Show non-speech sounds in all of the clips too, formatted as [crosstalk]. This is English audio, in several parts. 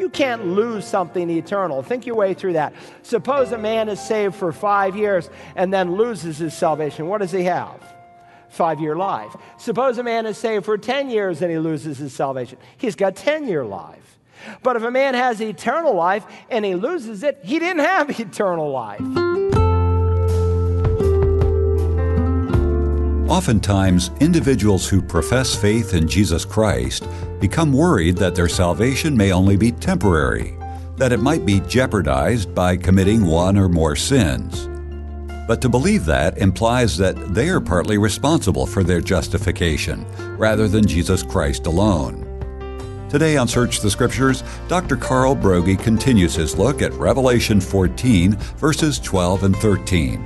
You can't lose something eternal. Think your way through that. Suppose a man is saved for five years and then loses his salvation. What does he have? Five year life. Suppose a man is saved for 10 years and he loses his salvation. He's got 10 year life. But if a man has eternal life and he loses it, he didn't have [laughs] eternal life. Oftentimes, individuals who profess faith in Jesus Christ become worried that their salvation may only be temporary, that it might be jeopardized by committing one or more sins. But to believe that implies that they are partly responsible for their justification, rather than Jesus Christ alone. Today on Search the Scriptures, Dr. Carl Broggi continues his look at Revelation 14, verses 12 and 13.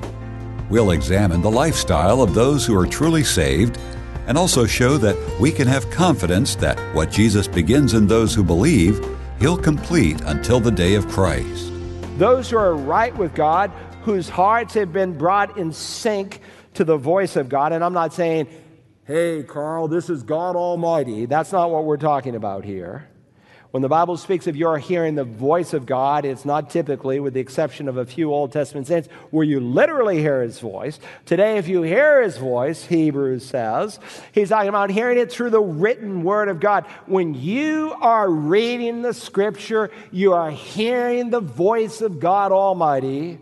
We'll examine the lifestyle of those who are truly saved and also show that we can have confidence that what Jesus begins in those who believe, he'll complete until the day of Christ. Those who are right with God, whose hearts have been brought in sync to the voice of God, and I'm not saying, hey, Carl, this is God Almighty. That's not what we're talking about here. When the Bible speaks of your hearing the voice of God, it's not typically, with the exception of a few Old Testament saints, where you literally hear his voice. Today, if you hear his voice, Hebrews says, he's talking about hearing it through the written word of God. When you are reading the scripture, you are hearing the voice of God Almighty.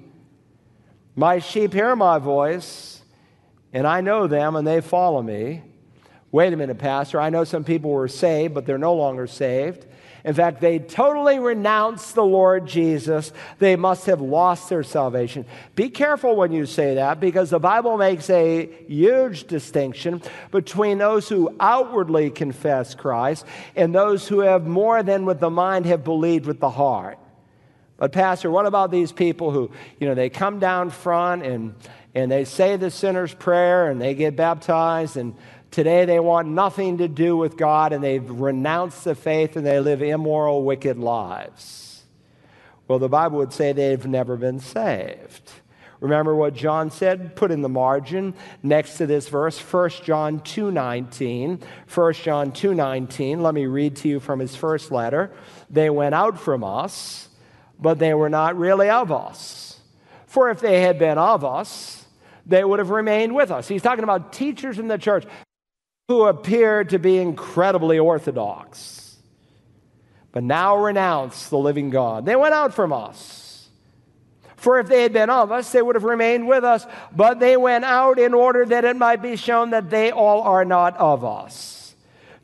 My sheep hear my voice, and I know them, and they follow me. Wait a minute, Pastor. I know some people were saved, but they're no longer saved. In fact, they totally renounced the Lord Jesus. They must have lost their salvation. Be careful when you say that because the Bible makes a huge distinction between those who outwardly confess Christ and those who have more than with the mind have believed with the heart. But, Pastor, what about these people who, you know, they come down front and, and they say the sinner's prayer and they get baptized and Today they want nothing to do with God and they've renounced the faith and they live immoral, wicked lives. Well, the Bible would say they've never been saved. Remember what John said? Put in the margin next to this verse, 1 John 2:19. 1 John 2:19. Let me read to you from his first letter. They went out from us, but they were not really of us. For if they had been of us, they would have remained with us. He's talking about teachers in the church, who appeared to be incredibly orthodox, but now renounce the living God. They went out from us. For if they had been of us, they would have remained with us, but they went out in order that it might be shown that they all are not of us.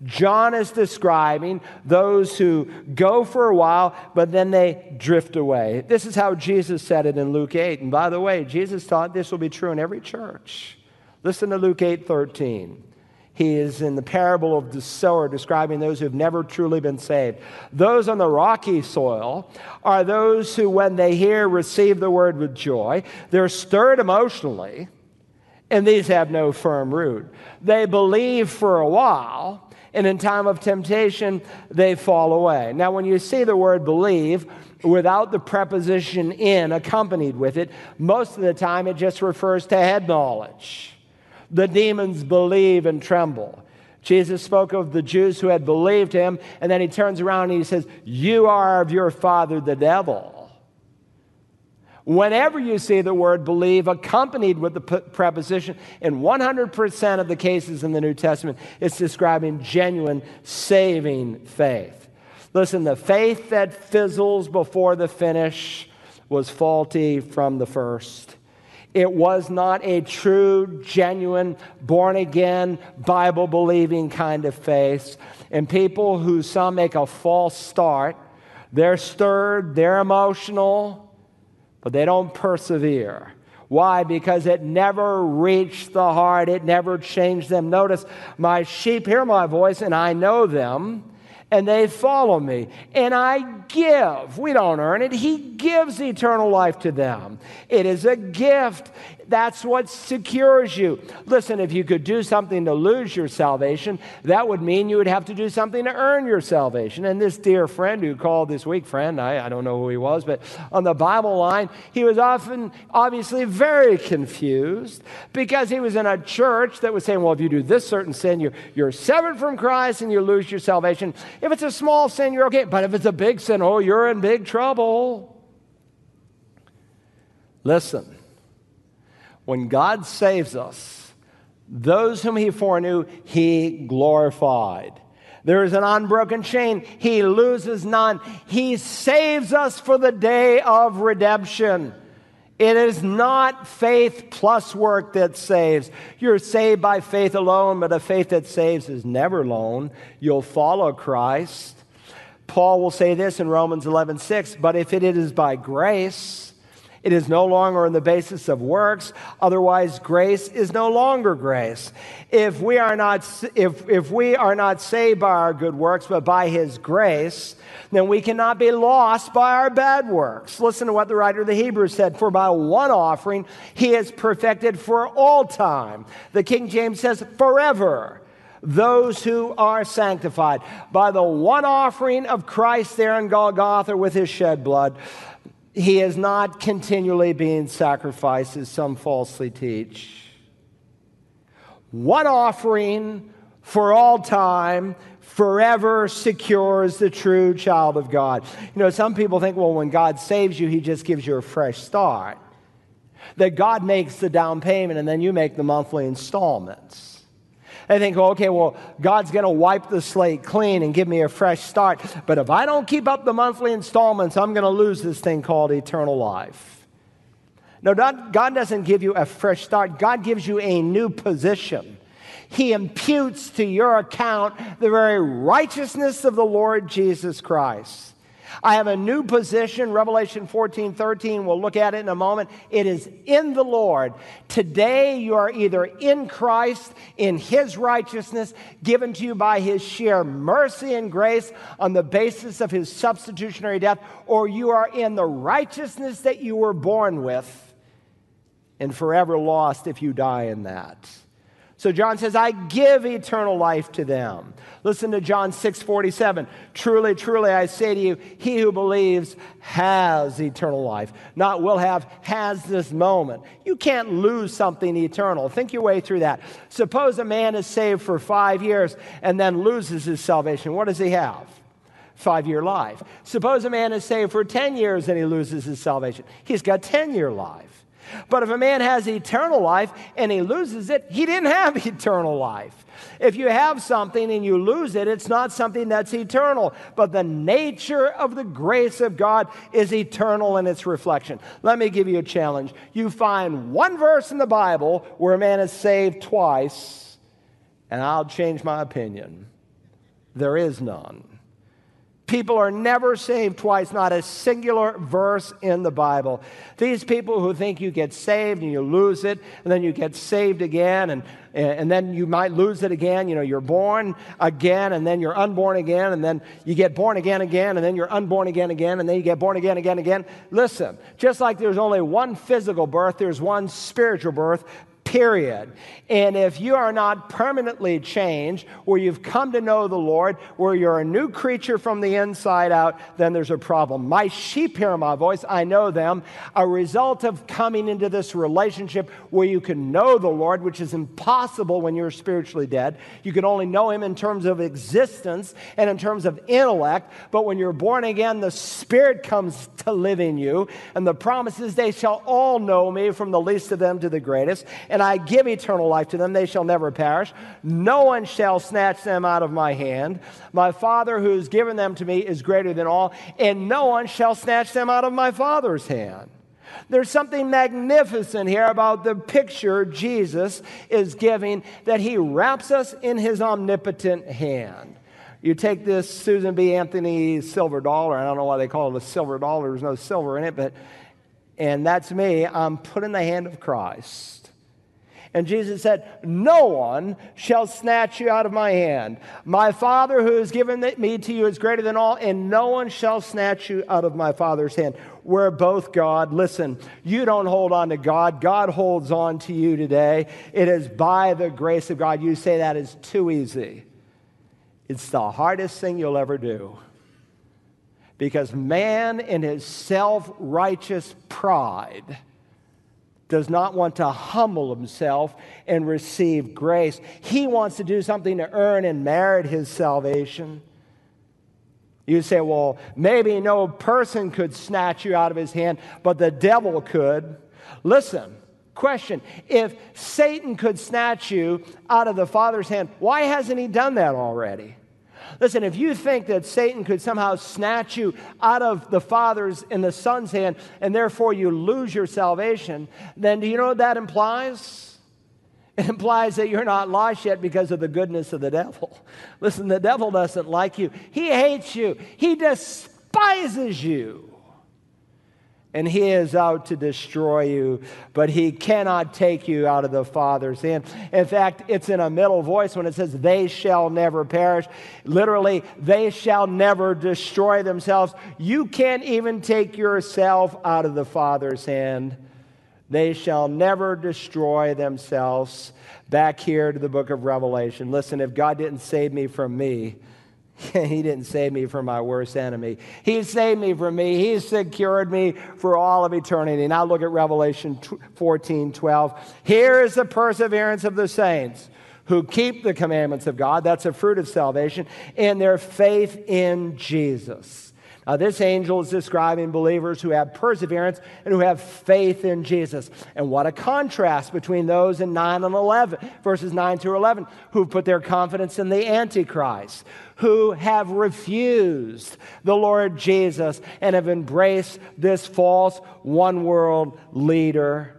John is describing those who go for a while, but then they drift away. This is how Jesus said it in Luke 8. And by the way, Jesus taught this will be true in every church. Listen to Luke 8 13. He is in the parable of the sower, describing those who have never truly been saved. Those on the rocky soil are those who, when they hear, receive the word with joy. They're stirred emotionally, and these have no firm root. They believe for a while, and in time of temptation, they fall away. Now, when you see the word believe, without the preposition in accompanied with it, most of the time it just refers to head knowledge. The demons believe and tremble. Jesus spoke of the Jews who had believed him, and then he turns around and he says, You are of your father, the devil. Whenever you see the word believe accompanied with the preposition, in 100% of the cases in the New Testament, it's describing genuine saving faith. Listen, the faith that fizzles before the finish was faulty from the first. It was not a true, genuine, born again, Bible believing kind of faith. And people who some make a false start, they're stirred, they're emotional, but they don't persevere. Why? Because it never reached the heart, it never changed them. Notice, my sheep hear my voice, and I know them and they follow me. And I give. We don't earn it. He gives eternal life to them. It is a gift. That's what secures you. Listen, if you could do something to lose your salvation, that would mean you would have to do something to earn your salvation. And this dear friend who called this week, friend, I, I don't know who he was, but on the Bible line, he was often obviously very confused because he was in a church that was saying, well, if you do this certain sin, you're, you're severed from Christ and you lose your salvation. If it's a small sin, you're okay. But if it's a big sin, oh, you're in big trouble. Listen, when God saves us, those whom he foreknew, he glorified. There is an unbroken chain. He loses none. He saves us for the day of redemption. It is not faith plus work that saves. You're saved by faith alone, but a faith that saves is never alone. You'll follow Christ. Paul will say this in Romans 11 6, but if it is by grace, it is no longer on the basis of works, otherwise, grace is no longer grace. If we are not, if, if we are not saved by our good works, but by His grace, then we cannot be lost by our bad works. Listen to what the writer of the Hebrews said For by one offering, He is perfected for all time. The King James says, forever those who are sanctified by the one offering of Christ there in Golgotha with his shed blood he is not continually being sacrificed, as some falsely teach. One offering for all time forever secures the true child of God. You know, some people think, well, when God saves you, he just gives you a fresh start. That God makes the down payment and then you make the monthly installments. They think, well, okay, well, God's going to wipe the slate clean and give me a fresh start. But if I don't keep up the monthly installments, I'm going to lose this thing called eternal life. No, God doesn't give you a fresh start, God gives you a new position. He imputes to your account the very righteousness of the Lord Jesus Christ. I have a new position, Revelation 14 13. We'll look at it in a moment. It is in the Lord. Today, you are either in Christ, in His righteousness, given to you by His sheer mercy and grace on the basis of His substitutionary death, or you are in the righteousness that you were born with and forever lost if you die in that. So John says, I give eternal life to them. Listen to John 6 47. Truly, truly, I say to you, he who believes has eternal life. Not will have, has this moment. You can't lose something eternal. Think your way through that. Suppose a man is saved for five years and then loses his salvation. What does he have? Five year life. Suppose a man is saved for 10 years and he loses his salvation. He's got 10 year life. But if a man has eternal life and he loses it, he didn't have [laughs] eternal life. If you have something and you lose it, it's not something that's eternal. But the nature of the grace of God is eternal in its reflection. Let me give you a challenge. You find one verse in the Bible where a man is saved twice, and I'll change my opinion. There is none. People are never saved twice, not a singular verse in the Bible. These people who think you get saved and you lose it, and then you get saved again, and, and then you might lose it again. You know, you're born again, and then you're unborn again, and then you get born again again, and then you're unborn again again, and then you get born again again again. Listen, just like there's only one physical birth, there's one spiritual birth period. And if you are not permanently changed, where you've come to know the Lord, where you're a new creature from the inside out, then there's a problem. My sheep hear my voice, I know them. A result of coming into this relationship where you can know the Lord, which is impossible when you're spiritually dead. You can only know Him in terms of existence and in terms of intellect. But when you're born again, the Spirit comes to live in you. And the promise is, they shall all know me, from the least of them to the greatest. And and I give eternal life to them. They shall never perish. No one shall snatch them out of my hand. My Father who has given them to me is greater than all, and no one shall snatch them out of my Father's hand. There's something magnificent here about the picture Jesus is giving that he wraps us in his omnipotent hand. You take this Susan B. Anthony silver dollar, I don't know why they call it a silver dollar, there's no silver in it, but and that's me. I'm put in the hand of Christ. And Jesus said, No one shall snatch you out of my hand. My Father who has given me to you is greater than all, and no one shall snatch you out of my Father's hand. We're both God. Listen, you don't hold on to God, God holds on to you today. It is by the grace of God. You say that is too easy. It's the hardest thing you'll ever do. Because man, in his self righteous pride, does not want to humble himself and receive grace. He wants to do something to earn and merit his salvation. You say, well, maybe no person could snatch you out of his hand, but the devil could. Listen, question if Satan could snatch you out of the Father's hand, why hasn't he done that already? Listen, if you think that Satan could somehow snatch you out of the Father's and the Son's hand, and therefore you lose your salvation, then do you know what that implies? It implies that you're not lost yet because of the goodness of the devil. Listen, the devil doesn't like you, he hates you, he despises you and he is out to destroy you, but he cannot take you out of the Father's hand. In fact, it's in a middle voice when it says, They shall never perish. Literally, they shall never destroy themselves. You can't even take yourself out of the Father's hand. They shall never destroy themselves. Back here to the book of Revelation. Listen, if God didn't save me from me, [laughs] he didn't save me from my worst enemy. He saved me from me. He secured me for all of eternity. Now look at Revelation 14 12. Here is the perseverance of the saints who keep the commandments of God. That's a fruit of salvation, and their faith in Jesus. Uh, this angel is describing believers who have perseverance and who have faith in Jesus. And what a contrast between those in 9 and 11, verses 9 through 11, who put their confidence in the Antichrist, who have refused the Lord Jesus and have embraced this false one world leader.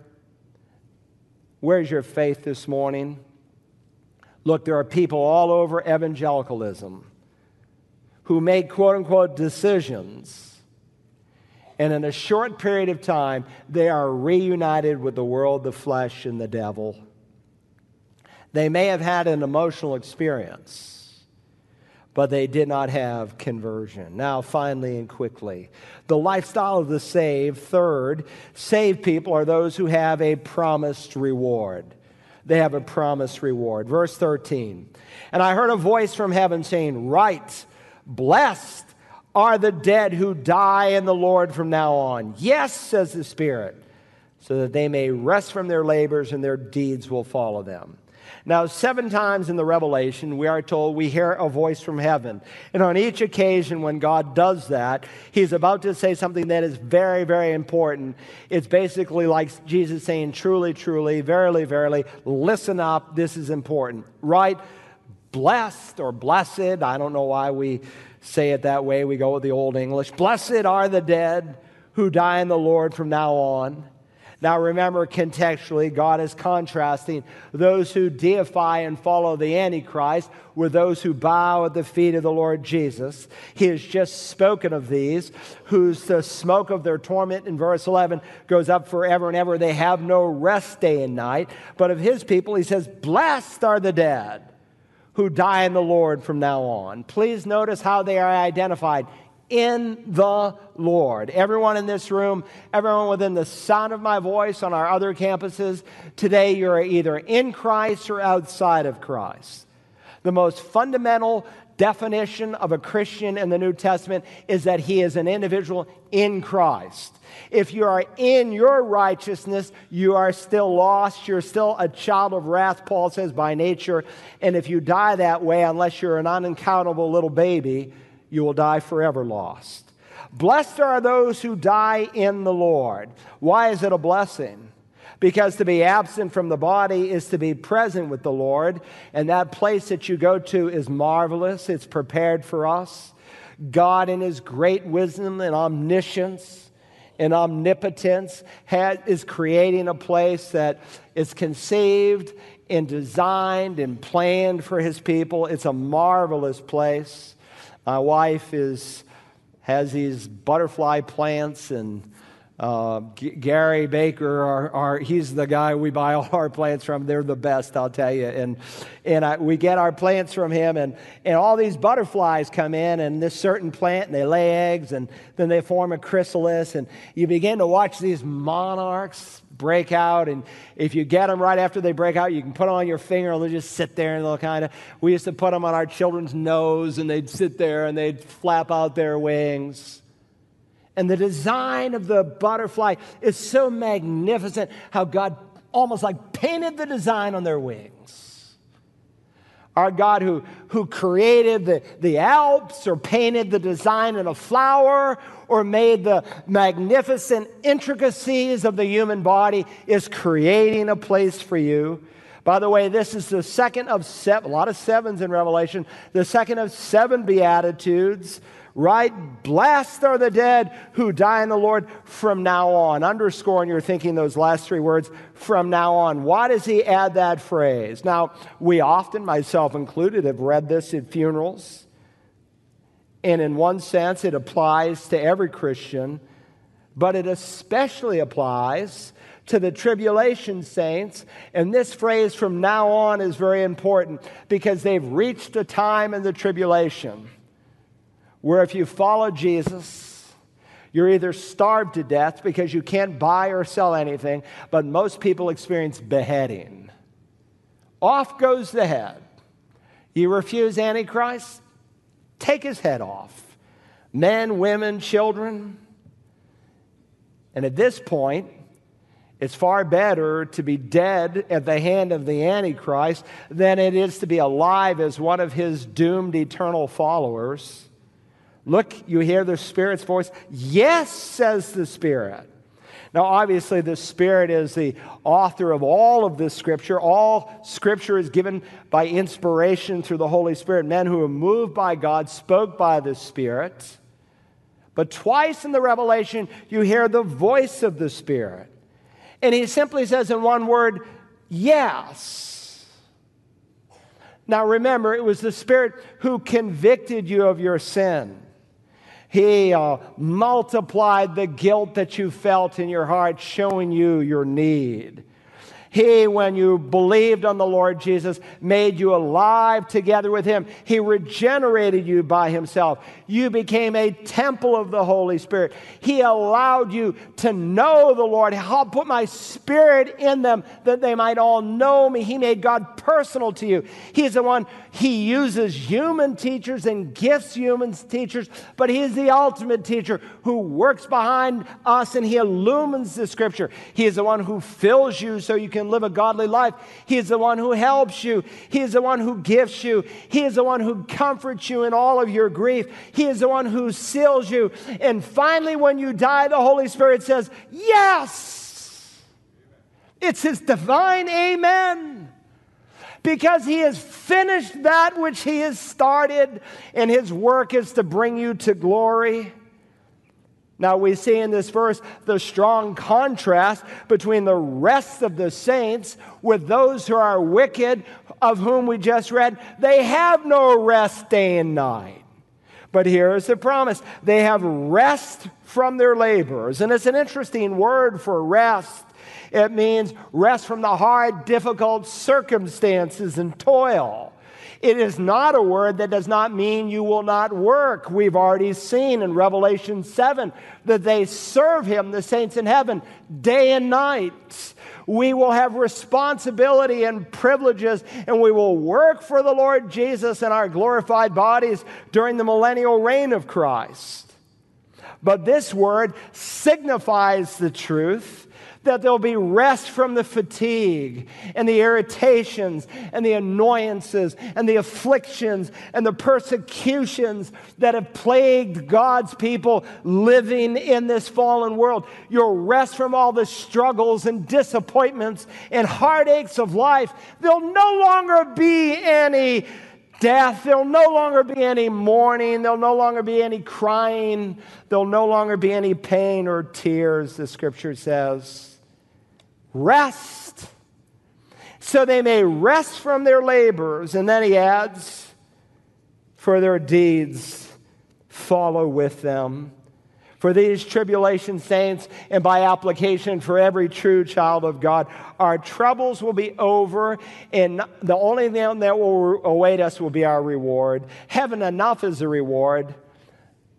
Where's your faith this morning? Look, there are people all over evangelicalism who make quote unquote decisions. And in a short period of time, they are reunited with the world, the flesh, and the devil. They may have had an emotional experience, but they did not have conversion. Now, finally and quickly, the lifestyle of the saved. Third, saved people are those who have a promised reward. They have a promised reward. Verse 13. And I heard a voice from heaven saying, Write Blessed are the dead who die in the Lord from now on. Yes, says the Spirit, so that they may rest from their labors and their deeds will follow them. Now, seven times in the Revelation, we are told we hear a voice from heaven. And on each occasion, when God does that, He's about to say something that is very, very important. It's basically like Jesus saying, Truly, truly, verily, verily, listen up, this is important, right? Blessed or blessed. I don't know why we say it that way. We go with the Old English. Blessed are the dead who die in the Lord from now on. Now, remember, contextually, God is contrasting those who deify and follow the Antichrist with those who bow at the feet of the Lord Jesus. He has just spoken of these, whose the smoke of their torment in verse 11 goes up forever and ever. They have no rest day and night. But of his people, he says, Blessed are the dead who die in the Lord from now on. Please notice how they are identified in the Lord. Everyone in this room, everyone within the sound of my voice on our other campuses, today you're either in Christ or outside of Christ. The most fundamental definition of a Christian in the New Testament is that he is an individual in Christ. If you are in your righteousness, you are still lost. You're still a child of wrath, Paul says, by nature. And if you die that way, unless you're an unaccountable little baby, you will die forever lost. Blessed are those who die in the Lord. Why is it a blessing? Because to be absent from the body is to be present with the Lord. And that place that you go to is marvelous, it's prepared for us. God, in His great wisdom and omniscience and omnipotence, has, is creating a place that is conceived and designed and planned for His people. It's a marvelous place. My wife is, has these butterfly plants and Uh, G- Gary Baker, our, he's the guy we buy all our plants from. They're the best, I'll tell you. And, and I, we get our plants from him, and, and all these butterflies come in, and this certain plant, and they lay eggs, and then they form a chrysalis, and you begin to watch these monarchs break out. And if you get them right after they break out, you can put them on your finger, and they'll just sit there, and they'll kind of. We used to put them on our children's nose, and they'd sit there, and they'd flap out their wings. And the design of the butterfly is so magnificent how God almost like painted the design on their wings. Our God who, who created the, the Alps or painted the design in a flower or made the magnificent intricacies of the human body is creating a place for you. By the way, this is the second of seven, a lot of sevens in Revelation, the second of seven Beatitudes right? Blessed are the dead who die in the Lord from now on. Underscoring you're thinking those last three words, from now on. Why does he add that phrase? Now, we often, myself included, have read this at funerals. And in one sense, it applies to every Christian, but it especially applies to the tribulation saints. And this phrase from now on is very important because they've reached a time in the tribulation where if you follow Jesus, you're either starved to death because you can't buy or sell anything, but most people experience beheading. Off goes the head. You refuse Antichrist, take his head off. Men, women, children. And at this point, it's far better to be dead at the hand of the Antichrist than it is to be alive as one of his doomed eternal followers. Look, you hear the Spirit's voice. Yes, says the Spirit. Now, obviously, the Spirit is the author of all of this Scripture. All Scripture is given by inspiration through the Holy Spirit. Men who are moved by God spoke by the Spirit. But twice in the Revelation, you hear the voice of the Spirit. And he simply says in one word, yes. Now remember, it was the Spirit who convicted you of your sin. He uh, multiplied the guilt that you felt in your heart, showing you your need. He, when you believed on the Lord Jesus, made you alive together with Him. He regenerated you by Himself. You became a temple of the Holy Spirit. He allowed you to know the Lord. I'll put my Spirit in them that they might all know me. He made God personal to you. He's the one, He uses human teachers and gifts human teachers, but He is the ultimate teacher who works behind us and He illumines the Scripture. He is the one who fills you so you can can live a godly life. He is the one who helps you. He is the one who gifts you. He is the one who comforts you in all of your grief. He is the one who seals you. And finally, when you die, the Holy Spirit says, Yes! It's His divine amen because he has finished that which he has started, and his work is to bring you to glory. Now, we see in this verse the strong contrast between the rest of the saints with those who are wicked, of whom we just read. They have no rest day and night. But here is the promise they have rest from their labors. And it's an interesting word for rest. It means rest from the hard, difficult circumstances and toil. It is not a word that does not mean you will not work. We've already seen in Revelation 7 that they serve him, the saints in heaven, day and night. We will have responsibility and privileges, and we will work for the Lord Jesus in our glorified bodies during the millennial reign of Christ. But this word signifies the truth that there'll be rest from the fatigue and the irritations and the annoyances and the afflictions and the persecutions that have plagued God's people living in this fallen world. You'll rest from all the struggles and disappointments and heartaches of life. There'll no longer be any death. There'll no longer be any mourning. There'll no longer be any crying. There'll no longer be any pain or tears, the scripture says rest, so they may rest from their labors. And then he adds, for their deeds follow with them. For these tribulation saints, and by application for every true child of God, our troubles will be over, and the only thing that will await us will be our reward. Heaven enough is a reward,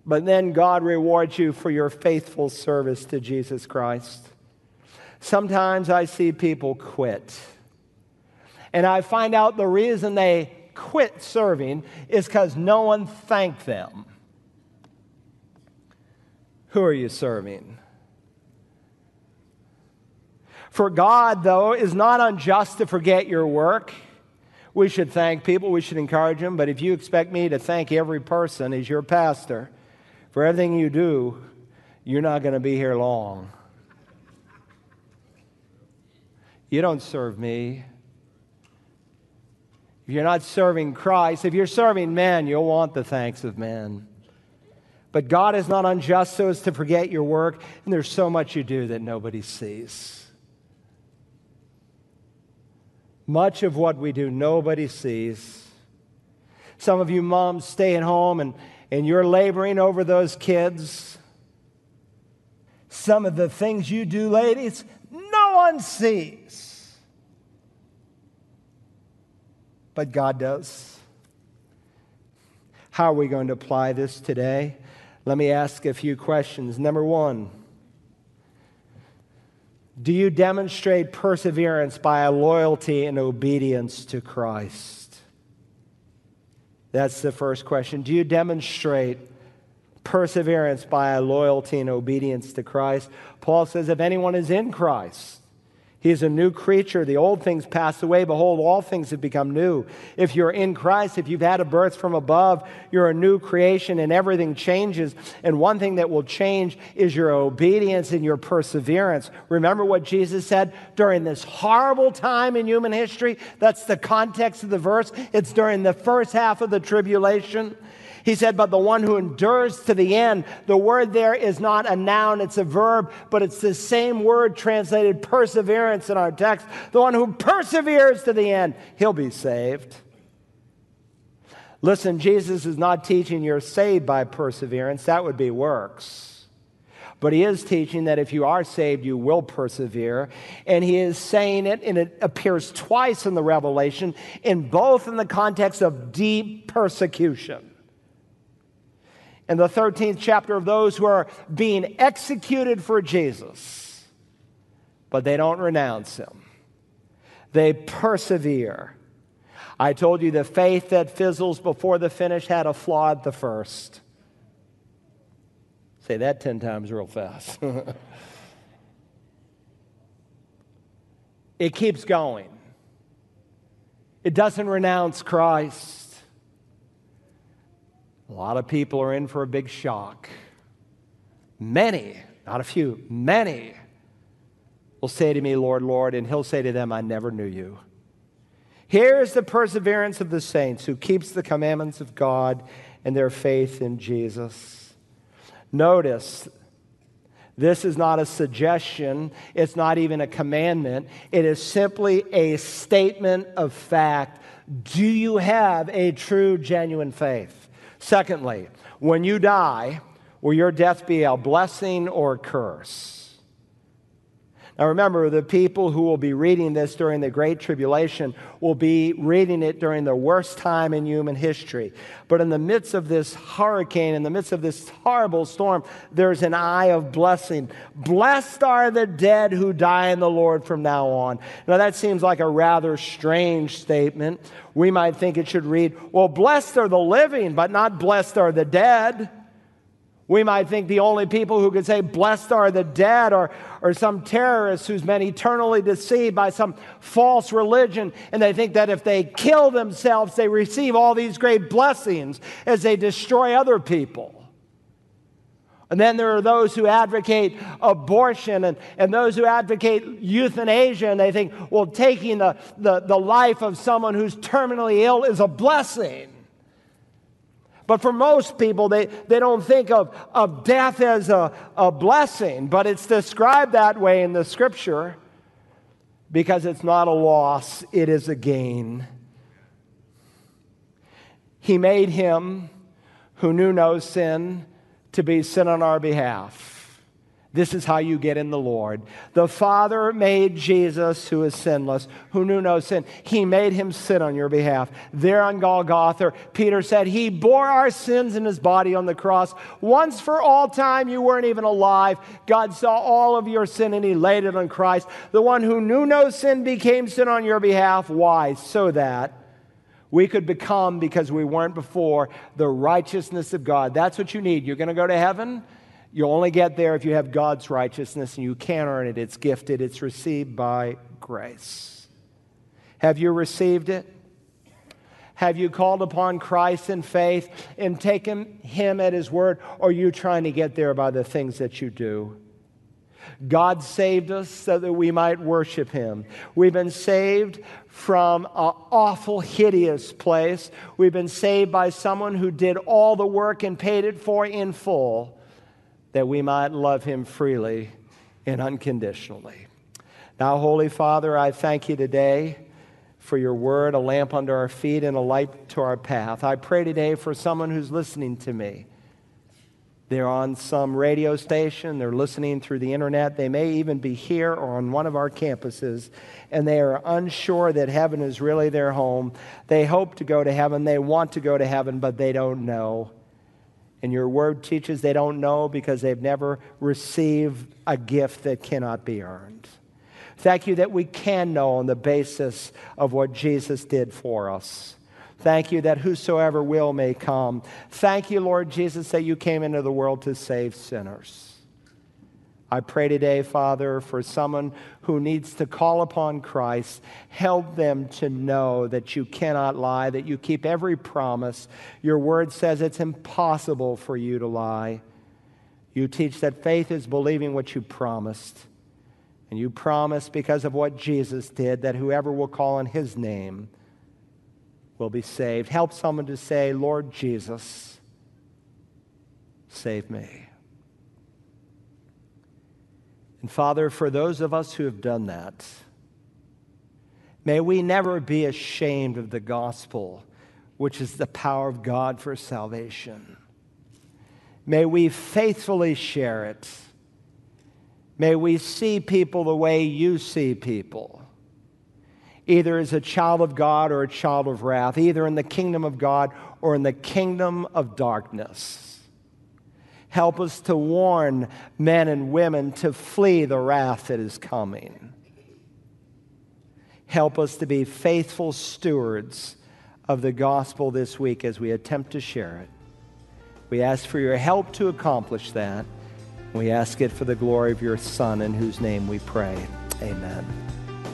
but then God rewards you for your faithful service to Jesus Christ. Sometimes I see people quit, and I find out the reason they quit serving is because no one thanked them. Who are you serving? For God, though, is not unjust to forget your work. We should thank people, we should encourage them, but if you expect me to thank every person as your pastor for everything you do, you're not going to be here long. You don't serve me. If you're not serving Christ, if you're serving men, you'll want the thanks of men. But God is not unjust so as to forget your work, and there's so much you do that nobody sees. Much of what we do, nobody sees. Some of you moms stay at home and, and you're laboring over those kids. Some of the things you do, ladies, one sees. But God does. How are we going to apply this today? Let me ask a few questions. Number one, do you demonstrate perseverance by a loyalty and obedience to Christ? That's the first question. Do you demonstrate perseverance by a loyalty and obedience to Christ? Paul says, if anyone is in Christ, he is a new creature. The old things pass away. Behold, all things have become new. If you're in Christ, if you've had a birth from above, you're a new creation and everything changes. And one thing that will change is your obedience and your perseverance. Remember what Jesus said during this horrible time in human history? That's the context of the verse. It's during the first half of the tribulation. He said, But the one who endures to the end, the word there is not a noun, it's a verb, but it's the same word translated perseverance in our text. The one who perseveres to the end, he'll be saved. Listen, Jesus is not teaching you're saved by perseverance, that would be works. But he is teaching that if you are saved, you will persevere. And he is saying it, and it appears twice in the Revelation, in both in the context of deep persecution in the 13th chapter of those who are being executed for Jesus, but they don't renounce him. They persevere. I told you the faith that fizzles before the finish had a flaw at the first. Say that 10 times real fast. [laughs] it keeps going. It doesn't renounce Christ. A lot of people are in for a big shock. Many, not a few, many will say to me, Lord, Lord, and he'll say to them, I never knew you. Here is the perseverance of the saints who keeps the commandments of God and their faith in Jesus. Notice, this is not a suggestion, it's not even a commandment, it is simply a statement of fact. Do you have a true, genuine faith? Secondly, when you die, will your death be a blessing or a curse? Now remember, the people who will be reading this during the Great Tribulation will be reading it during the worst time in human history. But in the midst of this hurricane, in the midst of this horrible storm, there's an eye of blessing. Blessed are the dead who die in the Lord from now on. Now that seems like a rather strange statement. We might think it should read, well, blessed are the living, but not blessed are the dead. We might think the only people who could say, blessed are the dead, or, or some terrorists who's been eternally deceived by some false religion, and they think that if they kill themselves, they receive all these great blessings as they destroy other people. And then there are those who advocate abortion and, and those who advocate euthanasia, and they think, well, taking the, the, the life of someone who's terminally ill is a blessing. But for most people, they, they don't think of, of death as a, a blessing, but it's described that way in the scripture because it's not a loss, it is a gain. He made him who knew no sin to be sin on our behalf. This is how you get in the Lord. The Father made Jesus, who is sinless, who knew no sin. He made him sin on your behalf. There on Golgotha, Peter said, He bore our sins in his body on the cross. Once for all time, you weren't even alive. God saw all of your sin and he laid it on Christ. The one who knew no sin became sin on your behalf. Why? So that we could become, because we weren't before, the righteousness of God. That's what you need. You're going to go to heaven. You'll only get there if you have God's righteousness and you can't earn it. It's gifted, it's received by grace. Have you received it? Have you called upon Christ in faith and taken him at his word? Or are you trying to get there by the things that you do? God saved us so that we might worship him. We've been saved from an awful, hideous place. We've been saved by someone who did all the work and paid it for in full that we might love him freely and unconditionally. Now, Holy Father, I thank you today for your word, a lamp under our feet and a light to our path. I pray today for someone who's listening to me. They're on some radio station, they're listening through the internet, they may even be here or on one of our campuses, and they are unsure that heaven is really their home. They hope to go to heaven, they want to go to heaven, but they don't know. And your word teaches they don't know because they've never received a gift that cannot be earned. Thank you that we can know on the basis of what Jesus did for us. Thank you that whosoever will may come. Thank you, Lord Jesus, that you came into the world to save sinners. I pray today, Father, for someone who needs to call upon Christ. Help them to know that you cannot lie, that you keep every promise. Your word says it's impossible for you to lie. You teach that faith is believing what you promised. And you promise, because of what Jesus did, that whoever will call on his name will be saved. Help someone to say, Lord Jesus, save me. And Father, for those of us who have done that, may we never be ashamed of the gospel, which is the power of God for salvation. May we faithfully share it. May we see people the way you see people, either as a child of God or a child of wrath, either in the kingdom of God or in the kingdom of darkness. Help us to warn men and women to flee the wrath that is coming. Help us to be faithful stewards of the gospel this week as we attempt to share it. We ask for your help to accomplish that. We ask it for the glory of your Son, in whose name we pray. Amen.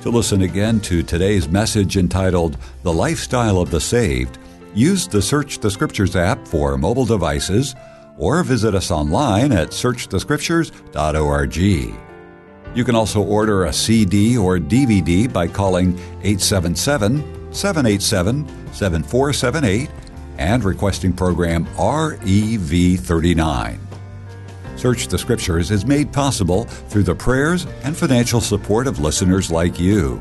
To listen again to today's message entitled The Lifestyle of the Saved, use the Search the Scriptures app for mobile devices or visit us online at searchthescriptures.org. You can also order a CD or DVD by calling 877 787 7478 and requesting program REV39. Search the Scriptures is made possible through the prayers and financial support of listeners like you.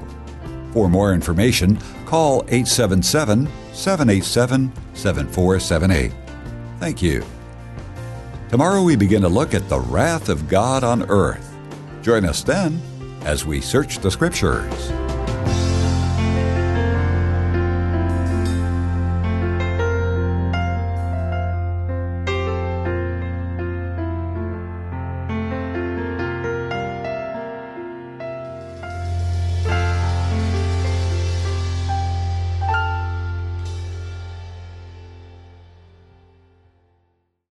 For more information, call 877 787 7478. Thank you. Tomorrow we begin to look at the wrath of God on earth. Join us then as we search the Scriptures.